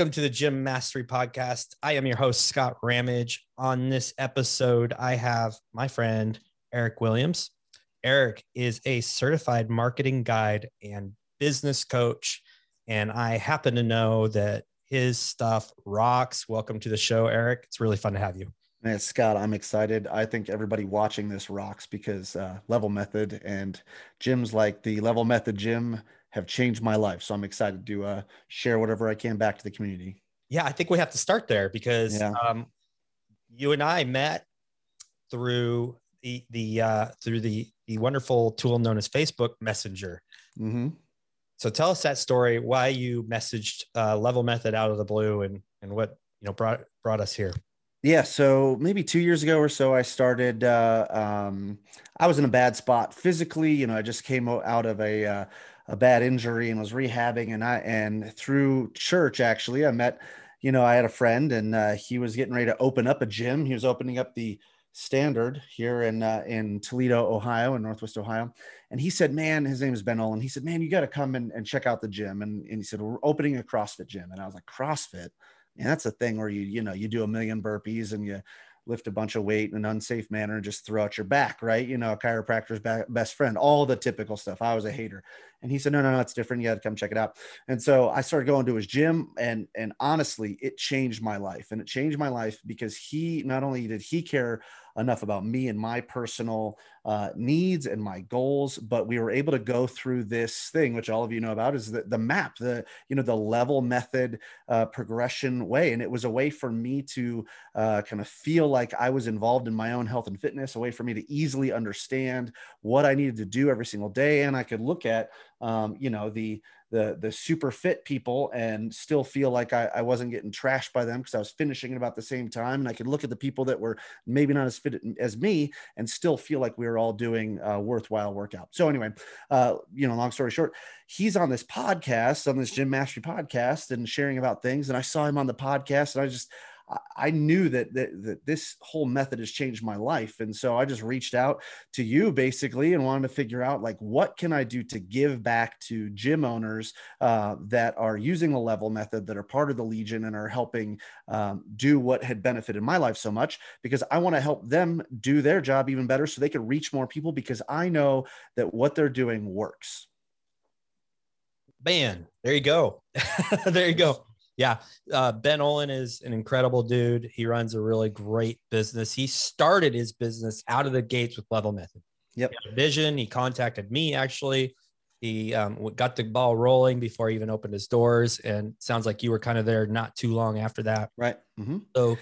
Welcome to the Gym Mastery Podcast. I am your host, Scott Ramage. On this episode, I have my friend, Eric Williams. Eric is a certified marketing guide and business coach. And I happen to know that his stuff rocks. Welcome to the show, Eric. It's really fun to have you. Man, Scott, I'm excited. I think everybody watching this rocks because uh, Level Method and gyms like the Level Method Gym have changed my life. So I'm excited to uh, share whatever I can back to the community. Yeah, I think we have to start there because yeah. um, you and I met through the the uh, through the the wonderful tool known as Facebook Messenger. Mm-hmm. So tell us that story. Why you messaged uh, Level Method out of the blue, and and what you know brought brought us here. Yeah, so maybe two years ago or so, I started. Uh, um, I was in a bad spot physically. You know, I just came out of a uh, a bad injury and was rehabbing, and I and through church actually, I met. You know, I had a friend, and uh, he was getting ready to open up a gym. He was opening up the Standard here in uh, in Toledo, Ohio, in Northwest Ohio, and he said, "Man, his name is Ben Olin." He said, "Man, you got to come and, and check out the gym." And, and he said, "We're opening a CrossFit gym," and I was like, "CrossFit." And that's a thing where you, you know, you do a million burpees and you lift a bunch of weight in an unsafe manner and just throw out your back, right? You know, a chiropractor's best friend, all the typical stuff. I was a hater. And he said, no, no, no, it's different. You got to come check it out. And so I started going to his gym and, and honestly, it changed my life and it changed my life because he, not only did he care enough about me and my personal uh, needs and my goals but we were able to go through this thing which all of you know about is the, the map the you know the level method uh, progression way and it was a way for me to uh, kind of feel like i was involved in my own health and fitness a way for me to easily understand what i needed to do every single day and i could look at um, you know the the the super fit people and still feel like I, I wasn't getting trashed by them because I was finishing at about the same time and I could look at the people that were maybe not as fit as me and still feel like we were all doing a worthwhile workout. So anyway, uh, you know, long story short, he's on this podcast on this gym mastery podcast and sharing about things and I saw him on the podcast and I just I knew that, that, that this whole method has changed my life, and so I just reached out to you basically and wanted to figure out like what can I do to give back to gym owners uh, that are using the level method, that are part of the Legion, and are helping um, do what had benefited my life so much. Because I want to help them do their job even better, so they can reach more people. Because I know that what they're doing works. Man, there you go. there you go yeah, uh, Ben Olin is an incredible dude. He runs a really great business. He started his business out of the gates with Level Method. Yep. He vision. He contacted me actually. He um, got the ball rolling before he even opened his doors. And sounds like you were kind of there not too long after that. Right. Mm-hmm. So,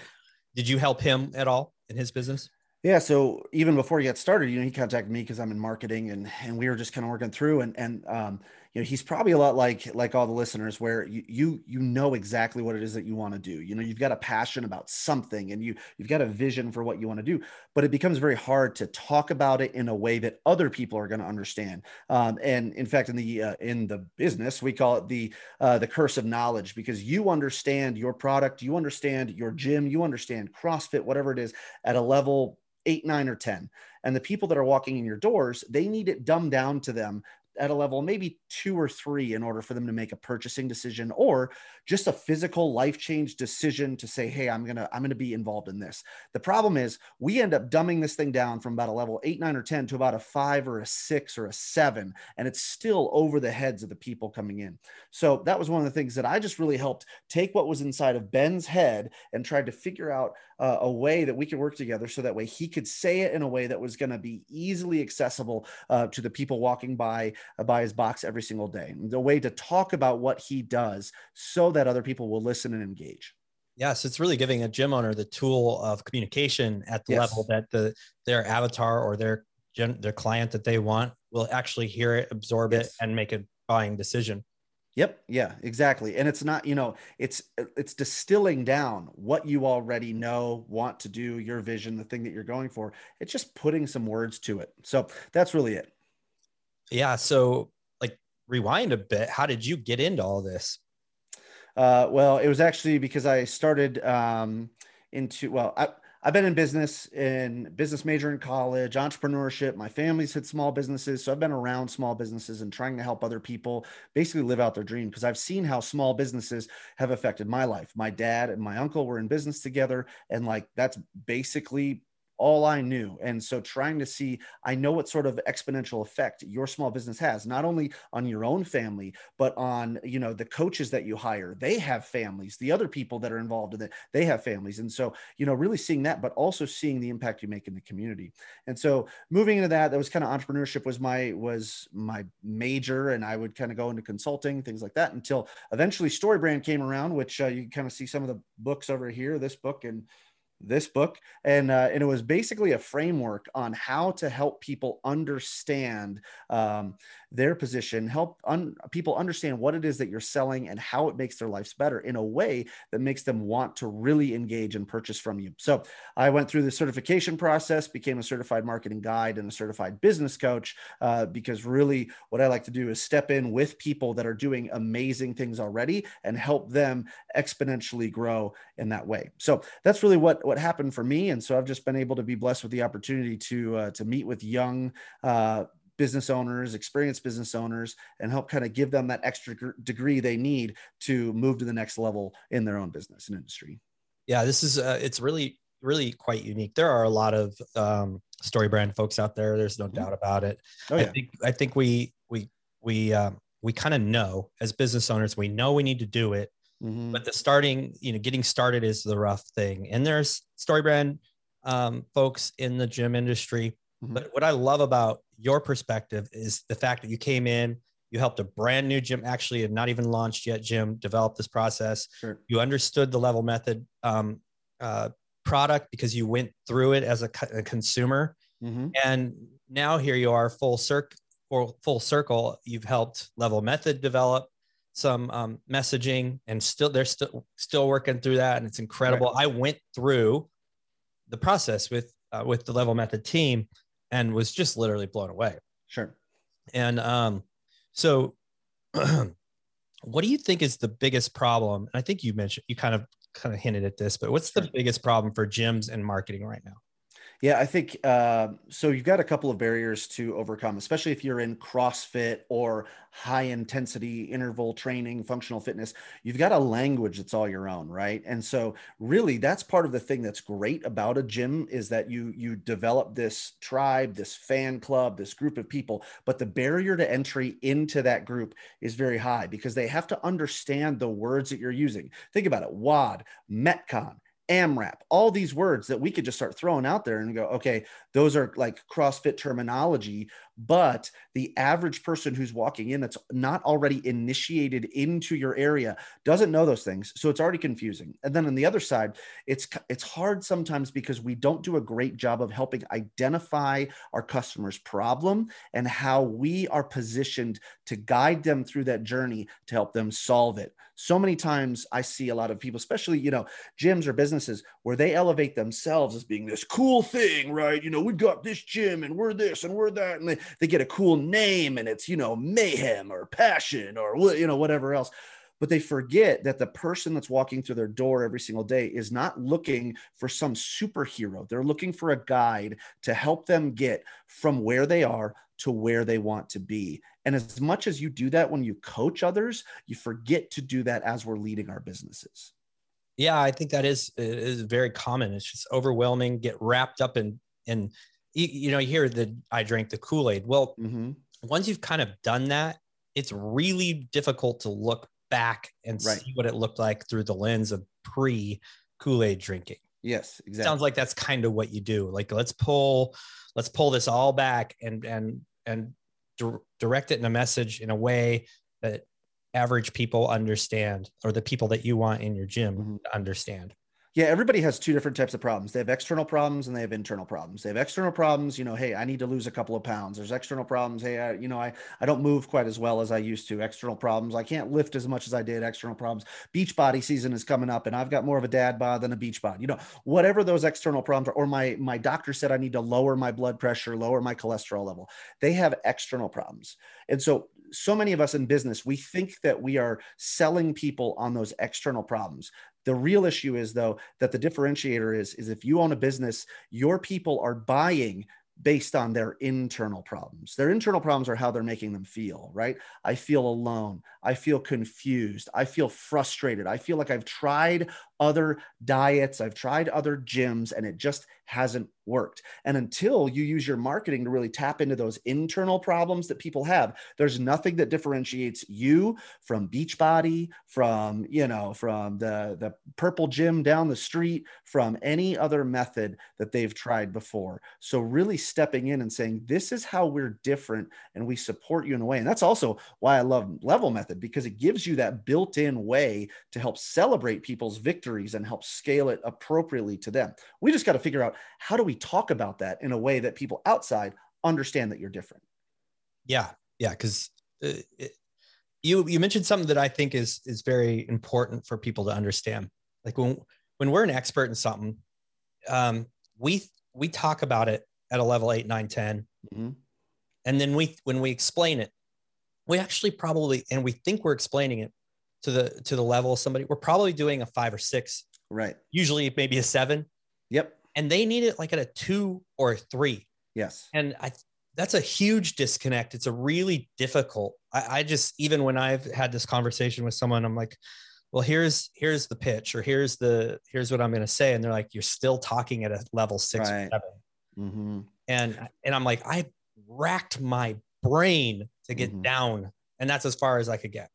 did you help him at all in his business? Yeah, so even before he got started, you know, he contacted me because I'm in marketing, and and we were just kind of working through, and and um, you know he's probably a lot like like all the listeners where you you you know exactly what it is that you want to do you know you've got a passion about something and you you've got a vision for what you want to do but it becomes very hard to talk about it in a way that other people are going to understand um, and in fact in the uh, in the business we call it the uh, the curse of knowledge because you understand your product you understand your gym you understand crossfit whatever it is at a level eight, nine, or 10. And the people that are walking in your doors, they need it dumbed down to them at a level maybe two or three in order for them to make a purchasing decision or just a physical life change decision to say hey i'm gonna i'm gonna be involved in this. The problem is we end up dumbing this thing down from about a level eight nine or ten to about a five or a six or a seven and it's still over the heads of the people coming in. So that was one of the things that i just really helped take what was inside of ben's head and tried to figure out uh, a way that we could work together so that way he could say it in a way that was going to be easily accessible uh, to the people walking by uh, by his box every single day. The way to talk about what he does so that other people will listen and engage. Yes, it's really giving a gym owner the tool of communication at the yes. level that the their avatar or their their client that they want will actually hear it, absorb yes. it, and make a buying decision. Yep. Yeah, exactly. And it's not, you know, it's it's distilling down what you already know, want to do, your vision, the thing that you're going for. It's just putting some words to it. So that's really it. Yeah. So like rewind a bit. How did you get into all this? Uh, well, it was actually because I started um, into, well, I, I've been in business in business major in college, entrepreneurship. My family's had small businesses. So I've been around small businesses and trying to help other people basically live out their dream because I've seen how small businesses have affected my life. My dad and my uncle were in business together. And like that's basically all I knew. And so trying to see, I know what sort of exponential effect your small business has, not only on your own family, but on, you know, the coaches that you hire. They have families. The other people that are involved in it, they have families. And so, you know, really seeing that, but also seeing the impact you make in the community. And so moving into that, that was kind of entrepreneurship was my, was my major. And I would kind of go into consulting, things like that until eventually StoryBrand came around, which uh, you kind of see some of the books over here, this book and this book and uh, and it was basically a framework on how to help people understand um, their position help un- people understand what it is that you're selling and how it makes their lives better in a way that makes them want to really engage and purchase from you. So i went through the certification process became a certified marketing guide and a certified business coach uh, because really what i like to do is step in with people that are doing amazing things already and help them exponentially grow in that way. So that's really what what happened for me and so i've just been able to be blessed with the opportunity to uh, to meet with young uh, business owners experienced business owners and help kind of give them that extra degree they need to move to the next level in their own business and industry yeah this is uh, it's really really quite unique there are a lot of um, StoryBrand folks out there there's no mm-hmm. doubt about it oh, yeah. i think i think we we we um, we kind of know as business owners we know we need to do it Mm-hmm. But the starting, you know, getting started is the rough thing. And there's StoryBrand um, folks in the gym industry. Mm-hmm. But what I love about your perspective is the fact that you came in, you helped a brand new gym, actually, had not even launched yet, gym, develop this process. Sure. You understood the level method um, uh, product because you went through it as a, a consumer. Mm-hmm. And now here you are, full circle. Full circle, you've helped level method develop some um, messaging and still they're still still working through that and it's incredible. Right. i went through the process with uh, with the level method team and was just literally blown away. Sure. And um so what do you think is the biggest problem? I think you mentioned you kind of kind of hinted at this but what's the biggest problem for gyms and marketing right now yeah, I think uh, so. You've got a couple of barriers to overcome, especially if you're in CrossFit or high intensity interval training, functional fitness. You've got a language that's all your own, right? And so, really, that's part of the thing that's great about a gym is that you you develop this tribe, this fan club, this group of people. But the barrier to entry into that group is very high because they have to understand the words that you're using. Think about it: WOD, Metcon AMRAP, all these words that we could just start throwing out there and go, okay, those are like CrossFit terminology, but the average person who's walking in that's not already initiated into your area doesn't know those things so it's already confusing. And then on the other side it's it's hard sometimes because we don't do a great job of helping identify our customers problem and how we are positioned to guide them through that journey to help them solve it. So many times i see a lot of people especially you know gyms or businesses where they elevate themselves as being this cool thing right? You know we've got this gym and we're this and we're that and they, they get a cool name and it's you know mayhem or passion or you know whatever else but they forget that the person that's walking through their door every single day is not looking for some superhero. They're looking for a guide to help them get from where they are to where they want to be. And as much as you do that when you coach others, you forget to do that as we're leading our businesses. Yeah, I think that is is very common. It's just overwhelming, get wrapped up in in you, you know, you hear that I drank the Kool Aid. Well, mm-hmm. once you've kind of done that, it's really difficult to look back and right. see what it looked like through the lens of pre Kool Aid drinking. Yes, exactly. Sounds like that's kind of what you do. Like let's pull, let's pull this all back and and and di- direct it in a message in a way that average people understand, or the people that you want in your gym mm-hmm. understand yeah, everybody has two different types of problems. They have external problems and they have internal problems. They have external problems, you know, hey, I need to lose a couple of pounds. There's external problems, hey, I, you know, I I don't move quite as well as I used to. External problems, I can't lift as much as I did. External problems. Beach body season is coming up and I've got more of a dad bod than a beach bod. You know, whatever those external problems are or my my doctor said I need to lower my blood pressure, lower my cholesterol level. They have external problems. And so so many of us in business, we think that we are selling people on those external problems. The real issue is though that the differentiator is is if you own a business, your people are buying based on their internal problems. Their internal problems are how they're making them feel, right? I feel alone. I feel confused. I feel frustrated. I feel like I've tried other diets, I've tried other gyms, and it just hasn't worked. And until you use your marketing to really tap into those internal problems that people have, there's nothing that differentiates you from Beachbody, from, you know, from the, the purple gym down the street, from any other method that they've tried before. So really stepping in and saying, this is how we're different and we support you in a way. And that's also why I love level method because it gives you that built-in way to help celebrate people's victories and help scale it appropriately to them. We just got to figure out how do we talk about that in a way that people outside understand that you're different. Yeah. Yeah. Cause uh, you, you mentioned something that I think is, is very important for people to understand. Like when, when we're an expert in something, um, we, we talk about it at a level eight, nine, 10. Mm-hmm. And then we, when we explain it, we actually probably, and we think we're explaining it to the, to the level of somebody, we're probably doing a five or six, right? Usually maybe a seven. Yep. And they need it like at a two or a three. Yes. And I, that's a huge disconnect. It's a really difficult. I, I just, even when I've had this conversation with someone, I'm like, well, here's, here's the pitch or here's the, here's what I'm going to say. And they're like, you're still talking at a level six right. or 7 mm-hmm. And, and I'm like, I racked my brain to get mm-hmm. down. And that's as far as I could get.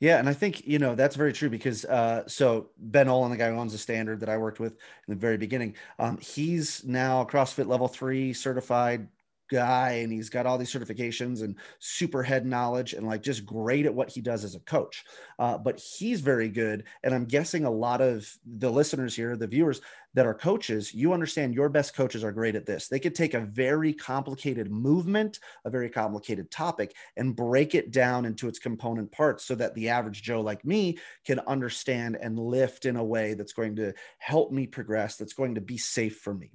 Yeah, and I think you know that's very true because uh, so Ben Olin, the guy who owns the standard that I worked with in the very beginning, um, he's now CrossFit level three certified guy and he's got all these certifications and super head knowledge and like just great at what he does as a coach uh, but he's very good and i'm guessing a lot of the listeners here the viewers that are coaches you understand your best coaches are great at this. They could take a very complicated movement a very complicated topic and break it down into its component parts so that the average joe like me can understand and lift in a way that's going to help me progress that's going to be safe for me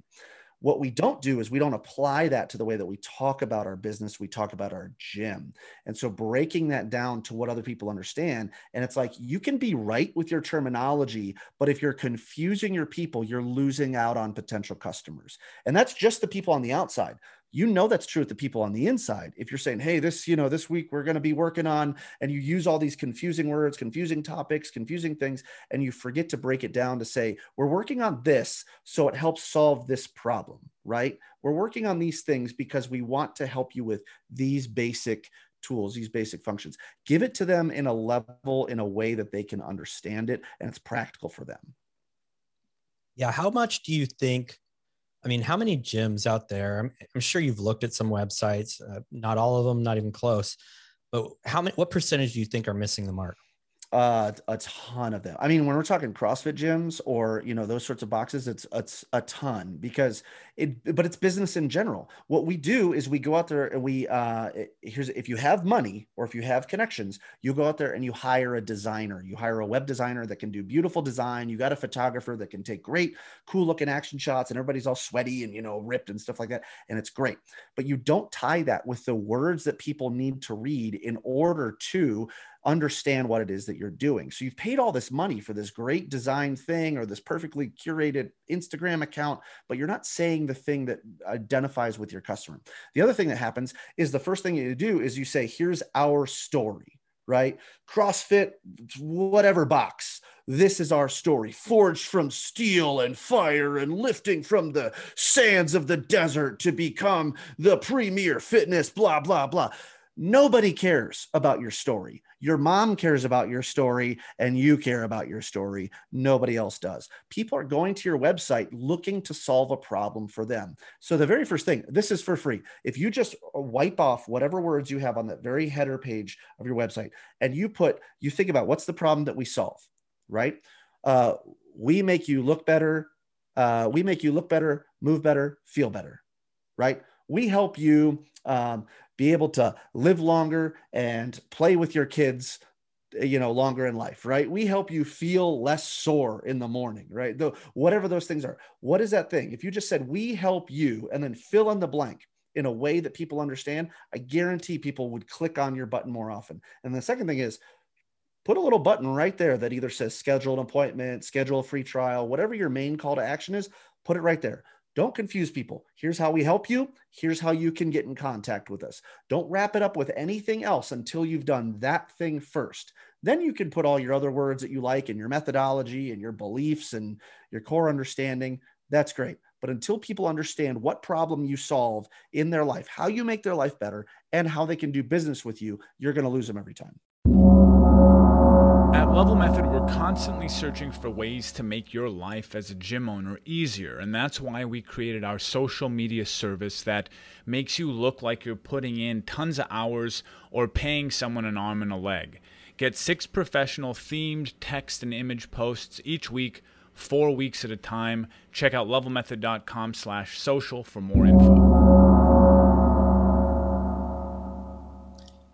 what we don't do is we don't apply that to the way that we talk about our business, we talk about our gym. And so breaking that down to what other people understand. And it's like you can be right with your terminology, but if you're confusing your people, you're losing out on potential customers. And that's just the people on the outside you know that's true with the people on the inside. If you're saying hey this you know this week we're going to be working on and you use all these confusing words confusing topics confusing things and you forget to break it down to say we're working on this so it helps solve this problem right? We're working on these things because we want to help you with these basic tools these basic functions. Give it to them in a level in a way that they can understand it and it's practical for them. Yeah how much do you think I mean, how many gyms out there? I'm, I'm sure you've looked at some websites, uh, not all of them, not even close, but how many, what percentage do you think are missing the mark? Uh, a ton of them. I mean, when we're talking CrossFit gyms or you know those sorts of boxes, it's it's a ton because it. But it's business in general. What we do is we go out there and we uh, here's if you have money or if you have connections, you go out there and you hire a designer. You hire a web designer that can do beautiful design. You got a photographer that can take great, cool looking action shots, and everybody's all sweaty and you know ripped and stuff like that, and it's great. But you don't tie that with the words that people need to read in order to understand what it is that you're doing. So you've paid all this money for this great design thing or this perfectly curated Instagram account, but you're not saying the thing that identifies with your customer. The other thing that happens is the first thing you do is you say, here's our story, right? CrossFit, whatever box. This is our story, forged from steel and fire and lifting from the sands of the desert to become the premier fitness, blah, blah, blah. Nobody cares about your story. Your mom cares about your story and you care about your story. Nobody else does. People are going to your website looking to solve a problem for them. So, the very first thing, this is for free. If you just wipe off whatever words you have on that very header page of your website and you put, you think about what's the problem that we solve, right? Uh, we make you look better. Uh, we make you look better, move better, feel better, right? We help you um, be able to live longer and play with your kids you know longer in life right we help you feel less sore in the morning right though whatever those things are what is that thing if you just said we help you and then fill in the blank in a way that people understand, I guarantee people would click on your button more often. And the second thing is put a little button right there that either says schedule an appointment, schedule a free trial, whatever your main call to action is, put it right there. Don't confuse people. Here's how we help you. Here's how you can get in contact with us. Don't wrap it up with anything else until you've done that thing first. Then you can put all your other words that you like and your methodology and your beliefs and your core understanding. That's great. But until people understand what problem you solve in their life, how you make their life better, and how they can do business with you, you're going to lose them every time. At Level Method, we're constantly searching for ways to make your life as a gym owner easier. And that's why we created our social media service that makes you look like you're putting in tons of hours or paying someone an arm and a leg. Get six professional themed text and image posts each week, four weeks at a time. Check out levelmethod.com slash social for more info.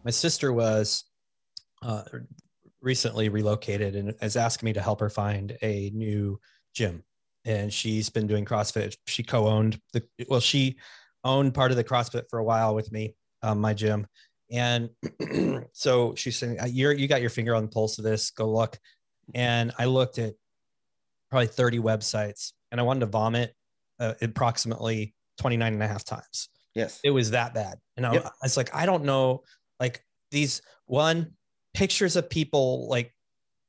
My sister was uh, recently relocated and is asking me to help her find a new gym. And she's been doing CrossFit. She co-owned the well, she owned part of the CrossFit for a while with me, um, my gym. And so she's saying, uh, "You're you got your finger on the pulse of this. Go look." And I looked at probably 30 websites, and I wanted to vomit uh, approximately 29 and a half times. Yes, it was that bad. And I, yep. I was like, I don't know, like these one pictures of people like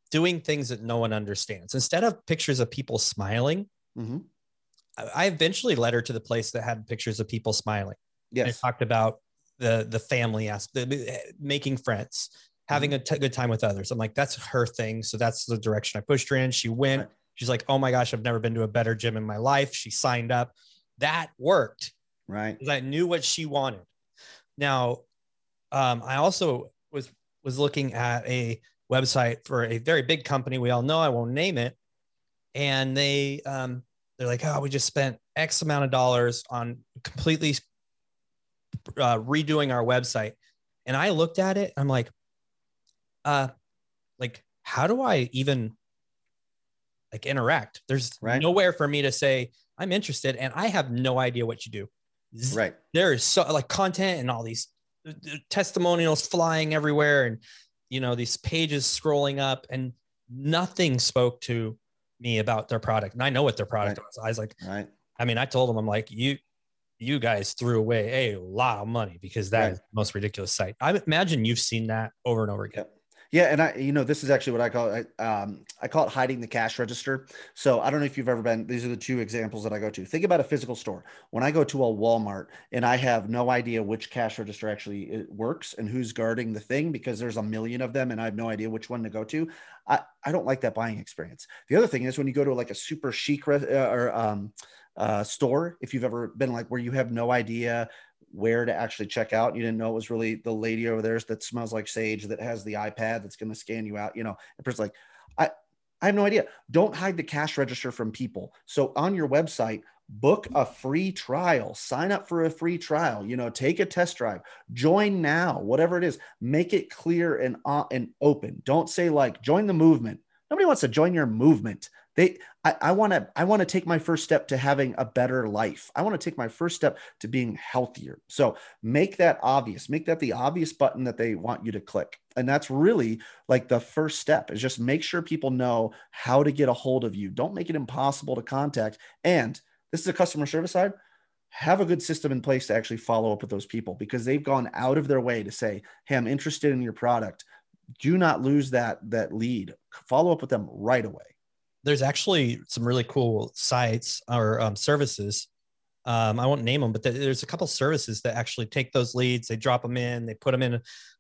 doing things that no one understands instead of pictures of people smiling. Mm-hmm. I eventually led her to the place that had pictures of people smiling. Yes, I talked about the the family aspect, the, making friends, having mm-hmm. a t- good time with others. I'm like, that's her thing. So that's the direction I pushed her in. She went. Right. She's like, oh my gosh, I've never been to a better gym in my life. She signed up. That worked. Right. Because I knew what she wanted. Now, um, I also was was looking at a website for a very big company. We all know I won't name it, and they um, they're like, oh, we just spent X amount of dollars on completely uh, redoing our website, and I looked at it. I'm like, uh, like how do I even like interact? There's right. nowhere for me to say I'm interested, and I have no idea what you do. Right. There is so like content and all these testimonials flying everywhere and you know these pages scrolling up and nothing spoke to me about their product and i know what their product right. was i was like right i mean i told them i'm like you you guys threw away a lot of money because that right. is the most ridiculous site i imagine you've seen that over and over again yep. Yeah, and I, you know, this is actually what I call it. Um, I call it hiding the cash register. So I don't know if you've ever been. These are the two examples that I go to. Think about a physical store. When I go to a Walmart and I have no idea which cash register actually works and who's guarding the thing because there's a million of them and I have no idea which one to go to. I, I don't like that buying experience. The other thing is when you go to like a super chic re- uh, or um, uh, store, if you've ever been like where you have no idea where to actually check out. You didn't know it was really the lady over there that smells like sage that has the iPad that's going to scan you out. You know, and person's like, I, I have no idea. Don't hide the cash register from people. So on your website, book a free trial, sign up for a free trial, you know, take a test drive, join now, whatever it is, make it clear and, uh, and open. Don't say like join the movement. Nobody wants to join your movement they i want to i want to take my first step to having a better life. I want to take my first step to being healthier. So make that obvious. Make that the obvious button that they want you to click. And that's really like the first step is just make sure people know how to get a hold of you. Don't make it impossible to contact. And this is a customer service side have a good system in place to actually follow up with those people because they've gone out of their way to say hey i'm interested in your product. Do not lose that that lead. Follow up with them right away there's actually some really cool sites or um, services. Um, I won't name them, but there's a couple services that actually take those leads, they drop them in, they put them in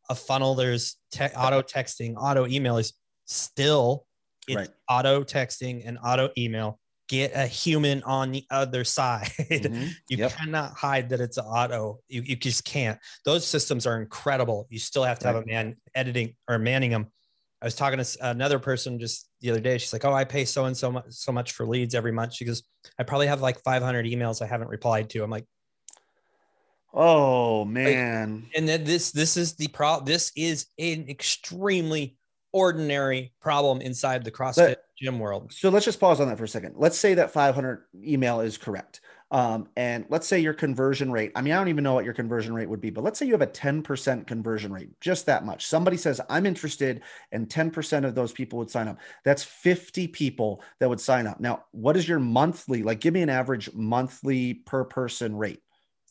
a funnel. There's te- auto texting, auto email is still it's right. auto texting and auto email. Get a human on the other side. Mm-hmm. you yep. cannot hide that it's auto. You, you just can't. Those systems are incredible. You still have to right. have a man editing or manning them I was talking to another person just the other day. She's like, "Oh, I pay so and so much so much for leads every month." She goes, "I probably have like 500 emails I haven't replied to." I'm like, "Oh man!" Like, and then this this is the problem. This is an extremely ordinary problem inside the CrossFit but, gym world. So let's just pause on that for a second. Let's say that 500 email is correct. Um, and let's say your conversion rate, I mean, I don't even know what your conversion rate would be, but let's say you have a 10% conversion rate, just that much. Somebody says, I'm interested, and 10% of those people would sign up. That's 50 people that would sign up. Now, what is your monthly, like, give me an average monthly per person rate?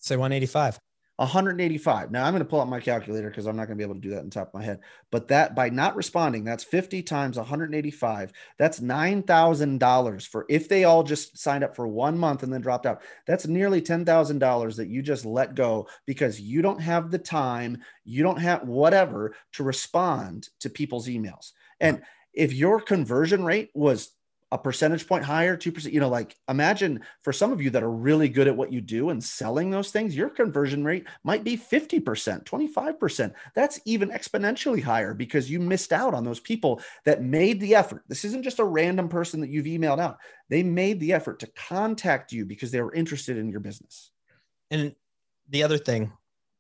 Say 185. 185. Now I'm going to pull out my calculator because I'm not going to be able to do that on top of my head. But that by not responding, that's 50 times 185. That's $9,000 for if they all just signed up for one month and then dropped out. That's nearly $10,000 that you just let go because you don't have the time, you don't have whatever to respond to people's emails. And if your conversion rate was a percentage point higher, 2%, you know, like imagine for some of you that are really good at what you do and selling those things, your conversion rate might be 50%, 25%. That's even exponentially higher because you missed out on those people that made the effort. This isn't just a random person that you've emailed out. They made the effort to contact you because they were interested in your business. And the other thing,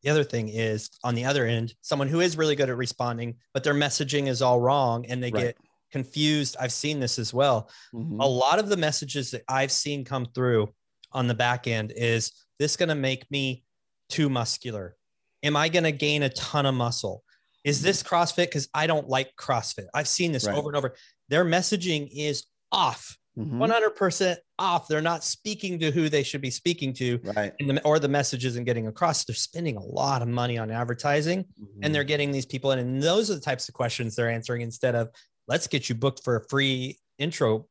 the other thing is on the other end, someone who is really good at responding, but their messaging is all wrong and they right. get confused. I've seen this as well. Mm-hmm. A lot of the messages that I've seen come through on the back end is this going to make me too muscular? Am I going to gain a ton of muscle? Is mm-hmm. this CrossFit? Because I don't like CrossFit. I've seen this right. over and over. Their messaging is off. Mm-hmm. 100% off. They're not speaking to who they should be speaking to, right? The, or the message isn't getting across. They're spending a lot of money on advertising, mm-hmm. and they're getting these people in. And those are the types of questions they're answering instead of let's get you booked for a free intro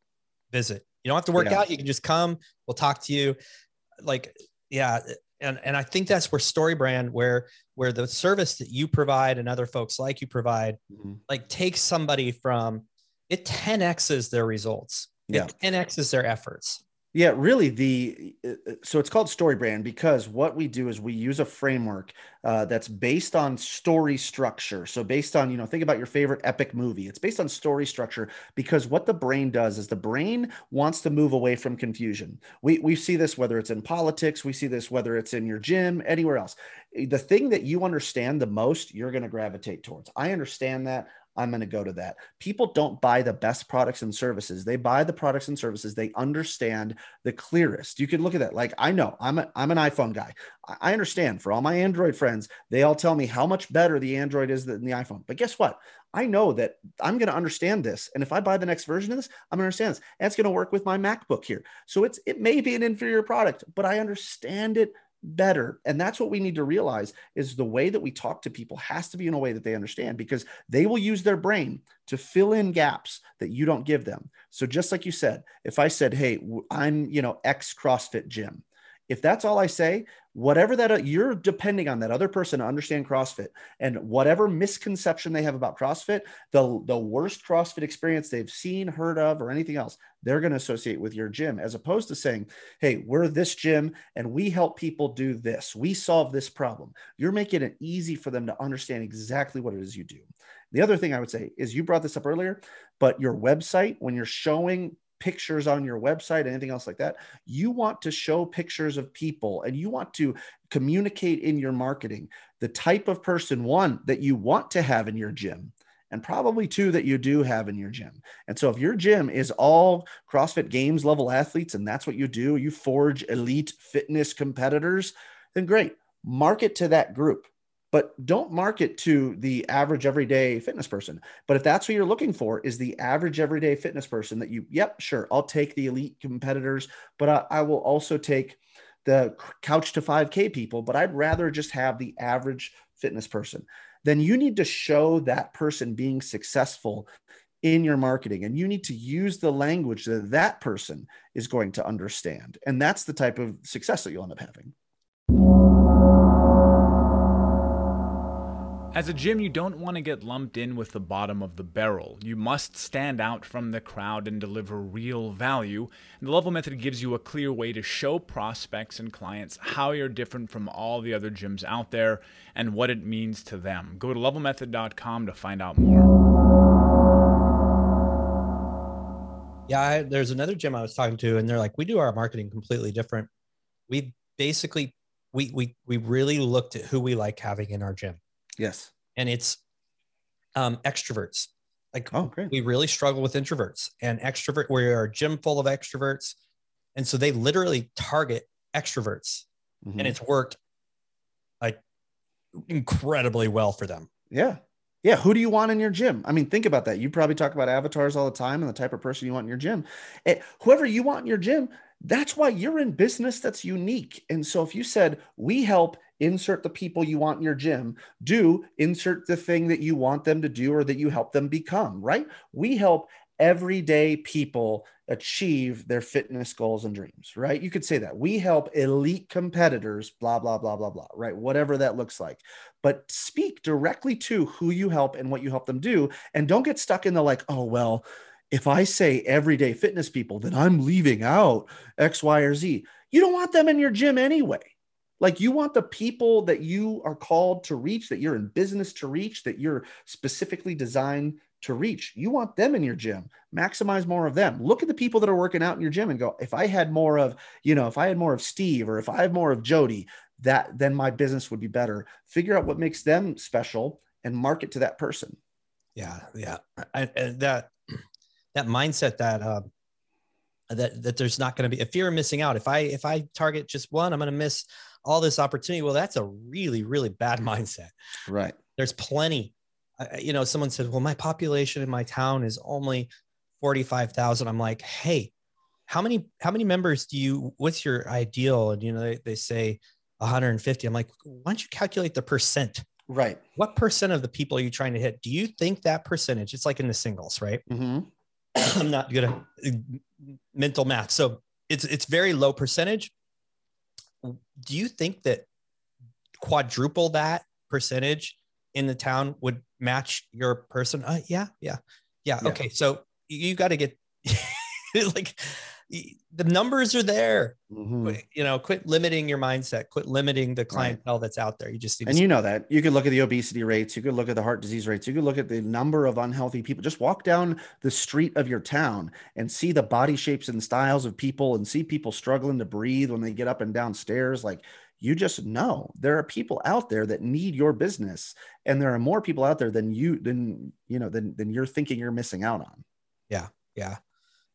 visit. You don't have to work yeah. out. You can just come. We'll talk to you. Like, yeah. And, and I think that's where story brand, where, where the service that you provide and other folks like you provide, mm-hmm. like takes somebody from it 10X's their results. Yeah. It 10X's their efforts. Yeah, really. The uh, uh, so it's called story brand because what we do is we use a framework uh, that's based on story structure. So based on you know think about your favorite epic movie. It's based on story structure because what the brain does is the brain wants to move away from confusion. We we see this whether it's in politics, we see this whether it's in your gym, anywhere else. The thing that you understand the most, you're going to gravitate towards. I understand that. I'm going to go to that. People don't buy the best products and services. They buy the products and services they understand the clearest. You can look at that. Like I know I'm a, I'm an iPhone guy. I understand for all my Android friends, they all tell me how much better the Android is than the iPhone. But guess what? I know that I'm going to understand this. And if I buy the next version of this, I'm going to understand this. And it's going to work with my MacBook here. So it's it may be an inferior product, but I understand it better. And that's what we need to realize is the way that we talk to people has to be in a way that they understand because they will use their brain to fill in gaps that you don't give them. So just like you said if i said hey i'm you know ex crossfit gym if that's all I say, whatever that uh, you're depending on that other person to understand CrossFit and whatever misconception they have about CrossFit, the, the worst CrossFit experience they've seen, heard of, or anything else, they're going to associate with your gym as opposed to saying, Hey, we're this gym and we help people do this. We solve this problem. You're making it easy for them to understand exactly what it is you do. The other thing I would say is you brought this up earlier, but your website, when you're showing pictures on your website, anything else like that. You want to show pictures of people and you want to communicate in your marketing the type of person, one, that you want to have in your gym. And probably two that you do have in your gym. And so, if your gym is all CrossFit Games level athletes and that's what you do, you forge elite fitness competitors, then great. Market to that group but don't market to the average everyday fitness person. But if that's what you're looking for, is the average everyday fitness person that you, yep, sure, I'll take the elite competitors, but I, I will also take the couch to 5K people, but I'd rather just have the average fitness person. Then you need to show that person being successful in your marketing and you need to use the language that that person is going to understand. And that's the type of success that you'll end up having. As a gym, you don't want to get lumped in with the bottom of the barrel. You must stand out from the crowd and deliver real value. And the Level Method gives you a clear way to show prospects and clients how you're different from all the other gyms out there and what it means to them. Go to levelmethod.com to find out more. Yeah, I, there's another gym I was talking to, and they're like, we do our marketing completely different. We basically we we we really looked at who we like having in our gym Yes. And it's um, extroverts. Like, oh, great. we really struggle with introverts and extrovert. We are a gym full of extroverts. And so they literally target extroverts Mhm. and it's worked like incredibly well for them. Yeah. Yeah. Who do you want in your gym? I mean, think about that. You probably talk about avatars all the time and the type of person you want in your gym. Eh, whoever you want in your gym, that's why you're in business that's unique. And so if you said, we help insert the people you want in your gym, do insert the thing that you want them to do or that you help them become, right? We help everyday people achieve their fitness goals and dreams, right? You could say that. We help elite competitors, blah, blah, blah, blah, blah, right? Whatever that looks like but speak directly to who you help and what you help them do. And don't get stuck in the like, oh, well, if I say everyday fitness people, then I'm leaving out X, Y, or Z. You don't want them in your gym anyway. Like you want the people that you are called to reach, that you're in business to reach, that you're specifically designed to reach. You want them in your gym. Maximize more of them. Look at the people that are working out in your gym and go, if I had more of, you know, if I had more of Steve or if I had more of Jody, that then my business would be better. Figure out what makes them special and market to that person. Yeah, yeah. I, that that mindset that um, that that there's not going to be a fear of missing out. If I if I target just one, I'm going to miss all this opportunity. Well, that's a really really bad mindset. Right. There's plenty. Uh, you know, someone said, "Well, my population in my town is only forty-five thousand. I'm like, "Hey, how many how many members do you? What's your ideal?" And you know, they, they say 150. I'm like, why don't you calculate the percent? Right. What percent of the people are you trying to hit? Do you think that percentage? It's like in the singles, right? Mm-hmm. I'm not good at mental math, so it's it's very low percentage. Do you think that quadruple that percentage in the town would match your person? Uh, yeah, yeah, yeah, Yeah. Okay, so you got to get like the numbers are there. Mm-hmm. Quit- You know, quit limiting your mindset. Quit limiting the clientele that's out there. You just need to And you know that you could look at the obesity rates, you could look at the heart disease rates, you could look at the number of unhealthy people. Just walk down the street of your town and see the body shapes and styles of people and see people struggling to breathe when they get up and down stairs. Like you just know there are people out there that need your business, and there are more people out there than you than you know than than you're thinking you're missing out on. yeah yeah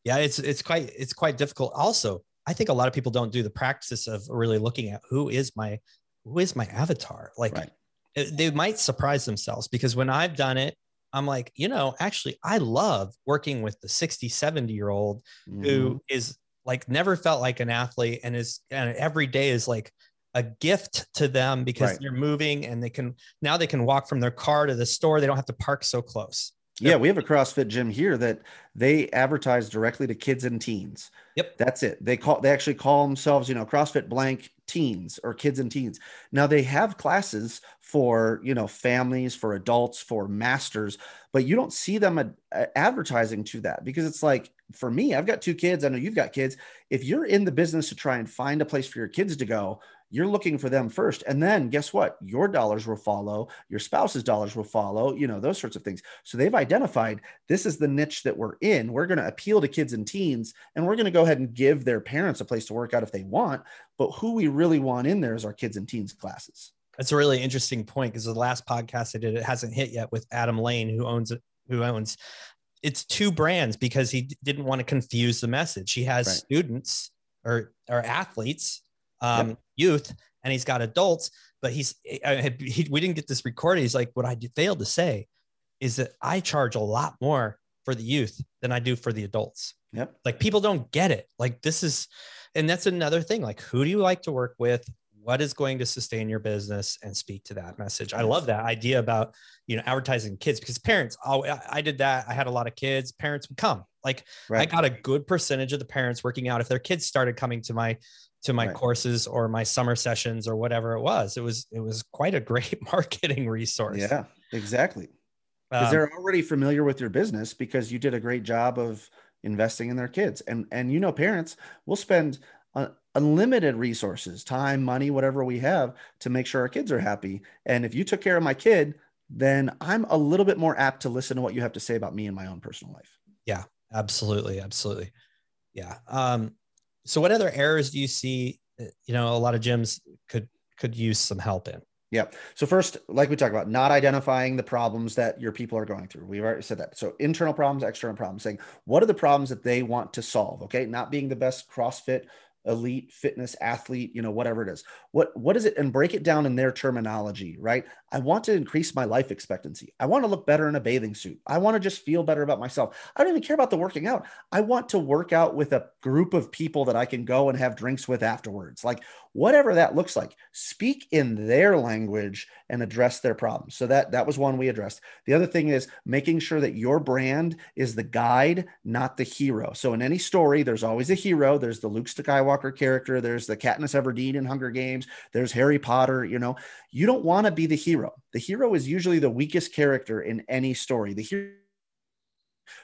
it's it's quite it's quite difficult also i think a lot of people don't do the practice of really looking at who is my who is my avatar like Right. it- they might surprise themselves because when i've done it i'm like you know actually i love working with the 60 70 year old Mhm. who is like never felt like an athlete and is and every day is like a gift to them because Right. they're moving and they can now they can walk from their car to the store they don't have to park so close Yeah, we have a CrossFit gym here that they advertise directly to kids and teens. Yep. That's it. They call they actually call themselves, you know, CrossFit blank teens or kids and teens. Now they have classes for, you know, families, for adults, for masters, but you don't see them ad- advertising to that because it's like for me, I've got two kids, I know you've got kids. If you're in the business to try and find a place for your kids to go, you're looking for them first. And then guess what? Your dollars will follow, your spouse's dollars will follow, you know, those sorts of things. So they've identified this is the niche that we're in. We're going to appeal to kids and teens, and we're going to go ahead and give their parents a place to work out if they want. But who we really want in there is our kids and teens classes. That's a really interesting point because the last podcast I did, it hasn't hit yet with Adam Lane, who owns it, who owns it's two brands because he didn't want to confuse the message. He has Right. students or or athletes, um, youth, and he's got adults, but he's I he, we didn't get this recorded. He's like, what I failed to say is that I charge a lot more for the youth than I do for the adults. Yep. like people don't get it. Like this is and that's another thing. Like who do you like to work with? What is going to sustain your business? And speak to that message. I love that idea about you know advertising kids because parents oh I- i did that. I had a lot of kids. Parents would come. Like i got a good percentage of the parents working out. If their kids started coming to my to my Right. courses or my summer sessions or whatever it was it was it was quite a great marketing resource Yeah, exactly. Because Um, they're already familiar with your business because you did a great job of investing in their kids. And and you know, parents will spend uh, unlimited resources, time, money, whatever we have to make sure our kids are happy. And if you took care of my kid, then I'm a little bit more apt to listen to what you have to say about me and my own personal life. Yeah, absolutely absolutely yeah um so what other errors do you see uh, you know a lot of gyms could could use some help in Yeah. So first, like we talked about, not identifying the problems that your people are going through. We've already said that. So internal problems, external problems, saying what are the problems that they want to solve? Okay. Not being the best CrossFit elite fitness athlete you know whatever it is. What what is it? And break it down in their terminology right? I want to increase my life expectancy. I want to look better in a bathing suit. I want to just feel better about myself. I don't even care about the working out. I want to work out with a group of people that i can go and have drinks with afterwards. Like whatever that looks like speak in their language and address their problems. So that that was one we addressed. The other thing is making sure that your brand is the guide not the hero. So in any story there's always a hero. There's the luke skywalker character. There's the katniss everdeen in hunger games. There's harry potter you know. You don't want to be the hero. The hero is usually the weakest character in any story. The hero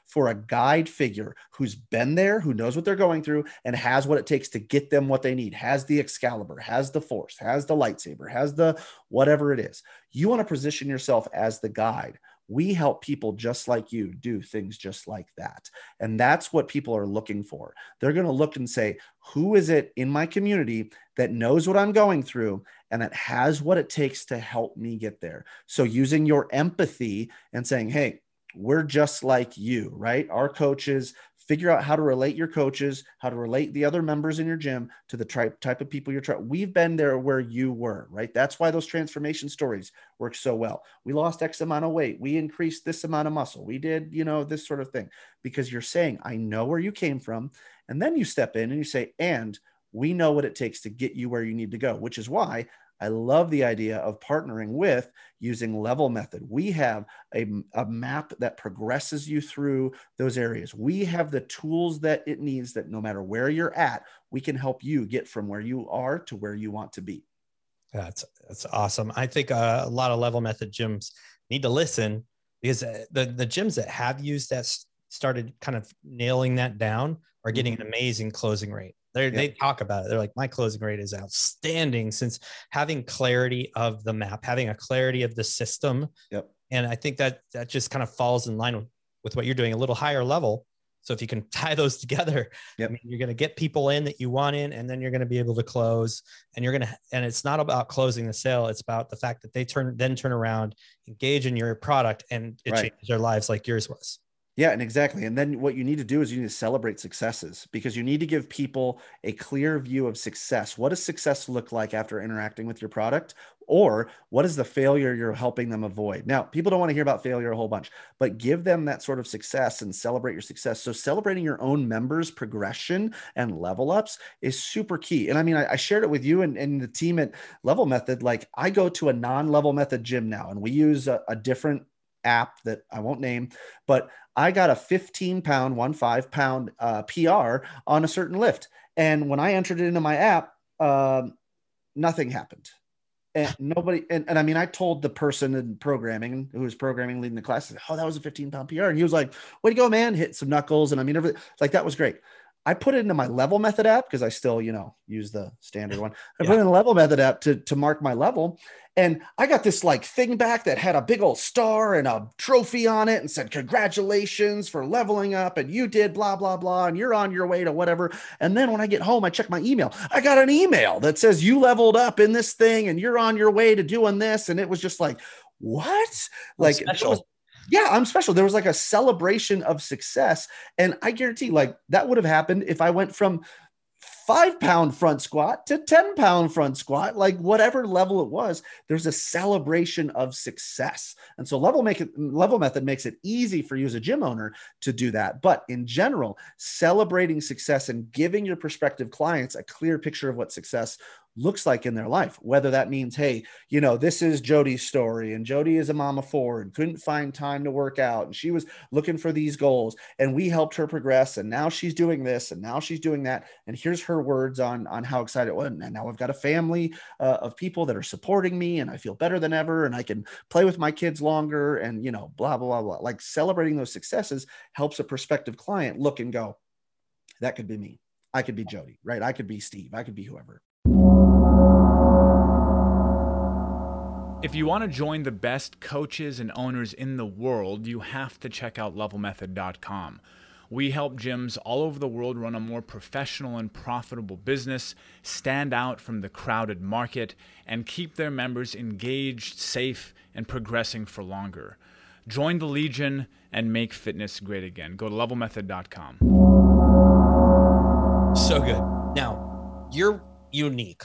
for a guide figure who's been there, who knows what they're going through, and has what it takes to get them what they need, has the Excalibur, has the Force, has the lightsaber, has the whatever it is. You want to position yourself as the guide. We help people just like you do things just like that. And that's what people are looking for. They're going to look and say, who is it in my community that knows what I'm going through and that has what it takes to help me get there? So using your empathy and saying, hey, we're just like you, right? Our coaches figure out how to relate your coaches, how to relate the other members in your gym to the type type of people you're trying. We've been there where you were, right? That's why those transformation stories work so well. We lost X amount of weight. We increased this amount of muscle. We did, you know, this sort of thing because you're saying, I know where you came from. And then you step in and you say, and we know what it takes to get you where you need to go, which is why I love the idea of partnering with using level method. We have a, a map that progresses you through those areas. We have the tools that it needs that no matter where you're at, we can help you get from where you are to where you want to be. That's that's awesome. I think uh, a lot of level method gyms need to listen because uh, the the gyms that have used that started kind of nailing that down are getting an mm-hmm. amazing closing rate. They yep. they talk about it. They're like, my closing rate is outstanding since having clarity of the map, having a clarity of the system. Yep. And I think that that just kind of falls in line with, with what you're doing, a little higher level. So if you can tie those together, yep. I mean, you're going to get people in that you want in, and then you're going to be able to close. And you're going to, and it's not about closing the sale; it's about the fact that they turn then turn around, engage in your product, and it right. changes their lives like yours was. Yeah, and exactly. And then what you need to do is you need to celebrate successes because you need to give people a clear view of success. What does success look like after interacting with your product? Or what is the failure you're helping them avoid? Now, people don't want to hear about failure a whole bunch, but give them that sort of success and celebrate your success. So, celebrating your own members' progression and level ups is super key. And I mean, I, I shared it with you and, and the team at Level Method. Like, I go to a non level method gym now, and we use a, a different app that I won't name, but I got a 15 pound, one five pound uh, PR on a certain lift. And when I entered it into my app, um, nothing happened. And nobody, and, and I mean, I told the person in programming who was programming leading the class, oh, that was a 15 pound PR. And he was like, way to go, man, hit some knuckles. And I mean, everything like that was great. I put it into my level method app because I still, you know, use the standard one. I yeah. put in the level method app to, to mark my level. And I got this like thing back that had a big old star and a trophy on it and said, Congratulations for leveling up. And you did blah, blah, blah. And you're on your way to whatever. And then when I get home, I check my email. I got an email that says you leveled up in this thing and you're on your way to doing this. And it was just like, what? Like, special yeah, I'm special. There was like a celebration of success. And I guarantee, like, that would have happened if I went from five pound front squat to 10 pound front squat, like whatever level it was, there's a celebration of success. And so level make it level method makes it easy for you as a gym owner to do that. But in general, celebrating success and giving your prospective clients a clear picture of what success looks like in their life. Whether that means, hey, you know, this is Jody's story, and Jody is a mom of four and couldn't find time to work out, and she was looking for these goals, and we helped her progress, and now she's doing this, and now she's doing that, and here's her words on on how excited it was, and now I've got a family uh, of people that are supporting me, and I feel better than ever, and I can play with my kids longer, and you know, blah blah blah blah. Like celebrating those successes helps a prospective client look and go, that could be me. I could be Jody, right? I could be Steve. I could be whoever. If you want to join the best coaches and owners in the world, you have to check out levelmethod.com. We help gyms all over the world run a more professional and profitable business, stand out from the crowded market, and keep their members engaged, safe, and progressing for longer. Join the Legion and make fitness great again. Go to levelmethod.com. So good. Now, you're unique.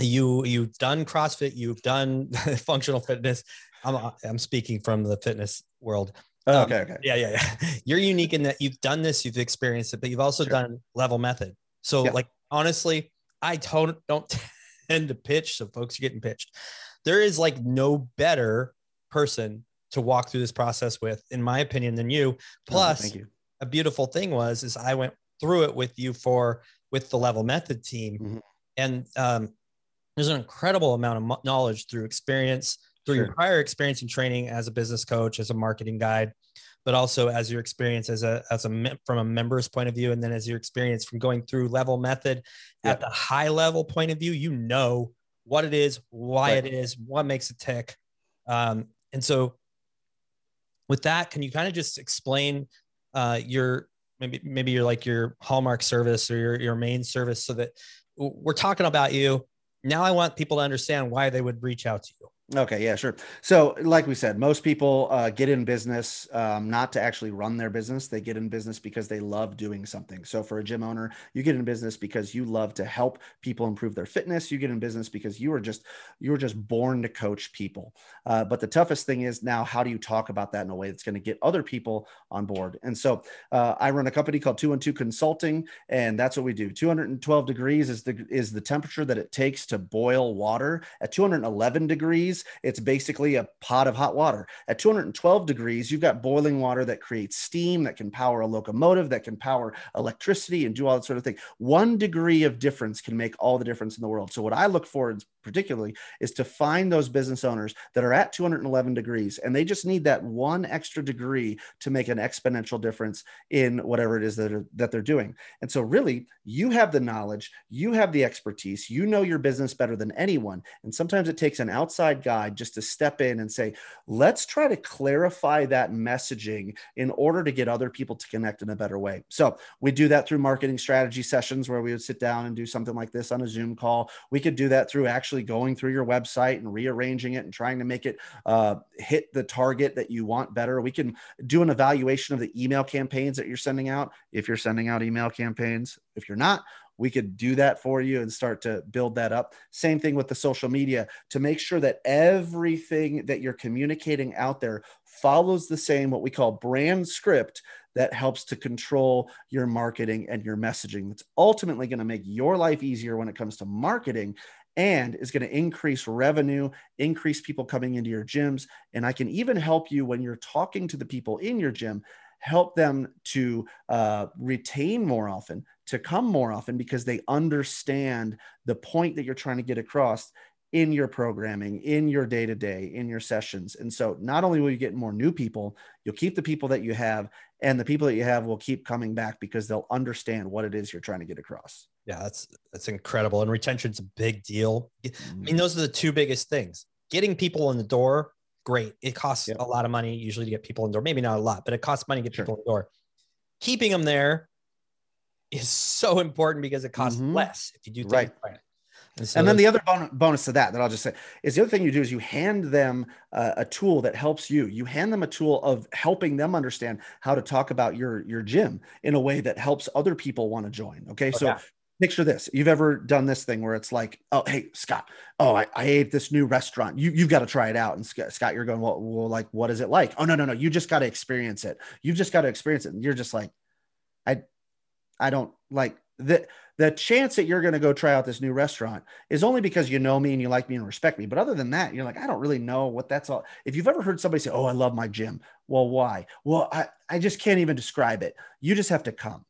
You you've done CrossFit, you've done functional fitness. I'm I'm speaking from the fitness world. Oh, okay, okay. Yeah, yeah, yeah. You're unique in that you've done this, you've experienced it, but you've also Sure. done level method. So, Yeah. like, honestly, I don't don't tend to pitch. So, folks are getting pitched. There is like no better person to walk through this process with, in my opinion, than you. Plus, thank you. a beautiful thing was is I went through it with you for with the level method team, Mhm. and um, there's an incredible amount of knowledge through experience, through your prior experience and training as a business coach, as a marketing guide, but also as your experience as a as a from a member's point of view, and then as your experience from going through level method at the high level point of view, you know what it is, why Right. it is, what makes it tick, um, and so with that, can you kind of just explain uh, your maybe maybe you're like your hallmark service or your your main service so that we're talking about you now i want people to understand why they would reach out to you Okay, yeah, sure. So, like we said, most people uh, get in business um, not to actually run their business. They get in business because they love doing something. So, for a gym owner, you get in business because you love to help people improve their fitness. You get in business because you were just you were just born to coach people. Uh, but the toughest thing is now, how do you talk about that in a way that's going to get other people on board? And so, uh, I run a company called Two and Two Consulting, and that's what we do. 212 degrees is the is the temperature that it takes to boil water. At 211 degrees, it's basically a pot of hot water. At 212 degrees, you've got boiling water that creates steam that can power a locomotive, that can power electricity, and do all that sort of thing. One degree of difference can make all the difference in the world. So, what I look for particularly is to find those business owners that are at 211 degrees and they just need that one extra degree to make an exponential difference in whatever it is that, are, that they're doing. And so, really, you have the knowledge, you have the expertise, you know your business better than anyone. And sometimes it takes an outside guide just to step in and say, let's try to clarify that messaging in order to get other people to connect in a better way. So, we do that through marketing strategy sessions where we would sit down and do something like this on a Zoom call. We could do that through actually going through your website and rearranging it and trying to make it uh, hit the target that you want better. We can do an evaluation of the email campaigns that you're sending out if you're sending out email campaigns. If you're not, we could do that for you and start to build that up. Same thing with the social media to make sure that everything that you're communicating out there follows the same, what we call brand script that helps to control your marketing and your messaging. That's ultimately going to make your life easier when it comes to marketing and is going to increase revenue, increase people coming into your gyms. And I can even help you when you're talking to the people in your gym, help them to uh, retain more often, to come more often because they understand the point that you're trying to get across in your programming, in your day to day, in your sessions. And so not only will you get more new people, you'll keep the people that you have, and the people that you have will keep coming back because they'll understand what it is you're trying to get across. yeah that's that's incredible and retention's a big deal i mm-hmm. mean those are the two biggest things getting people in the door great it costs Yep. a lot of money usually to get people in the door maybe not a lot but it costs money to get Sure. people in the door keeping them there is so important because it costs Mhm. less if you do things Right. right, and, so and then the other bon- bonus to that that I'll just say is the other thing you do is you hand them uh, a tool that helps you. You hand them a tool of helping them understand how to talk about your your gym in a way that helps other people want to join. Okay, Oh, so. yeah. Picture this. You've ever done this thing where it's like, oh, hey, Scott, oh, I, I ate this new restaurant. You, you've got to try it out. And Scott, Scott, you're going, well, well, like, what is it like? Oh, no, no, no. You just got to experience it. You've just got to experience it. And you're just like, I, I don't like the, the chance that you're going to go try out this new restaurant is only because you know me and you like me and respect me. But other than that, you're like, I don't really know what that's all. If you've ever heard somebody say, Oh, I love my gym. Well, why? Well, I, I just can't even describe it. You just have to come.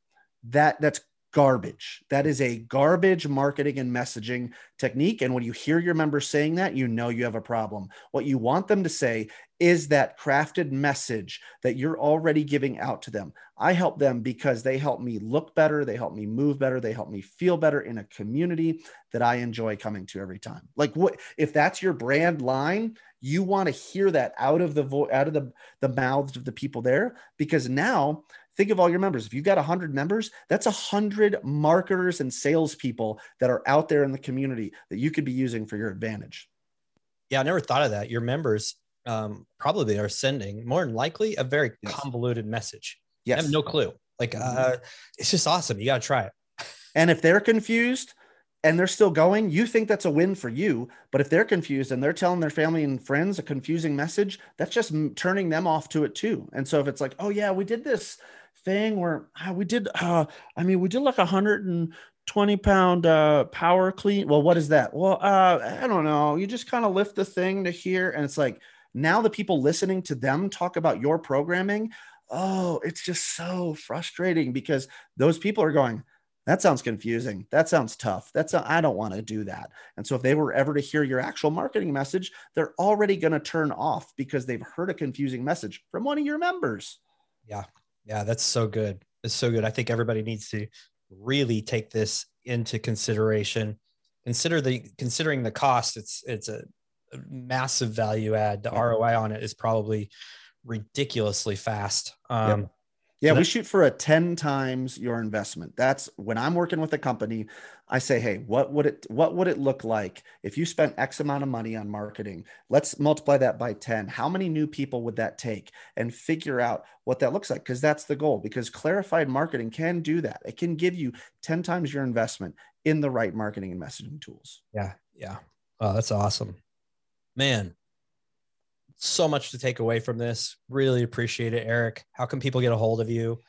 That that's garbage. That is a garbage marketing and messaging technique. And when you hear your members saying that, you know you have a problem. What you want them to say is that crafted message that you're already giving out to them. I help them because they help me look better, they help me move better, they help me feel better in a community that I enjoy coming to every time. Like what if that's your brand line, you want to hear that out of the vo- out of the the mouths of the people there because now think of all your members. If you've got 100 members, that's 100 marketers and salespeople that are out there in the community that you could be using for your advantage. yeah i never thought of that your members um, probably are sending more than likely a very Yes. convoluted message I have no clue like uh, it's just awesome you got to try it And if they're confused, and they're still going, you think that's a win for you. But if they're confused and they're telling their family and friends a confusing message, that's just turning them off to it too. And so if it's like, oh yeah, we did this thing where uh, we did, uh, I mean, we did like a hundred and 20 pound uh, power clean. Well, what is that? Well, uh, I don't know. You just kind of lift the thing to here. And it's like now the people listening to them talk about your programming. Oh, it's just so frustrating because those people are going, that sounds confusing. That sounds tough. That's I don't want to do that. And so if they were ever to hear your actual marketing message, they're already going to turn off because they've heard a confusing message from one of your members. Yeah. Yeah, that's so good. It's so good. I think everybody needs to really take this into consideration. Consider the considering the cost. It's it's a, massive value add. The ROI on it is probably ridiculously fast. Um, yep. Yeah, we shoot for a 10 times your investment. That's when I'm working with a company, I say, "Hey, what would it what would it look like if you spent X amount of money on marketing? Let's multiply that by 10. How many new people would that take?" And figure out what that looks like because that's the goal because clarified marketing can do that. It can give you 10 times your investment in the right marketing and messaging tools. Yeah, yeah. Oh, that's awesome. Man, so much to take away from this. Really appreciate it, Eric. How can people get a hold of you?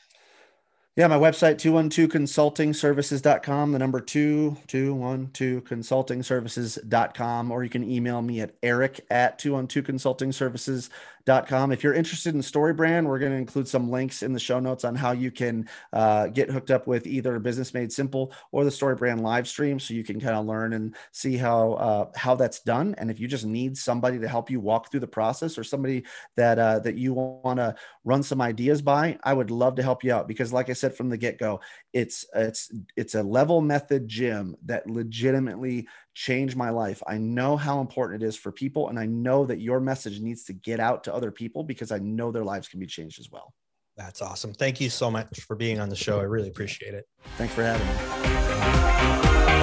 Yeah, my website, 212consultingservices.com, the number 2212consultingservices.com, or you can email me at eric at 212consultingservices.com If you're interested in StoryBrand, we're going to include some links in the show notes on how you can uh, get hooked up with either Business Made Simple or the StoryBrand live stream, so you can kind of learn and see how uh, how that's done. And if you just need somebody to help you walk through the process, or somebody that uh, that you want to run some ideas by, I would love to help you out because, like I said from the get go, it's it's it's a level method gym that legitimately changed my life. I know how important it is for people, and I know that your message needs to get out to other people because I know their lives can be changed as well. That's awesome. Thank you so much for being on the show. I really appreciate it. Thanks for having me.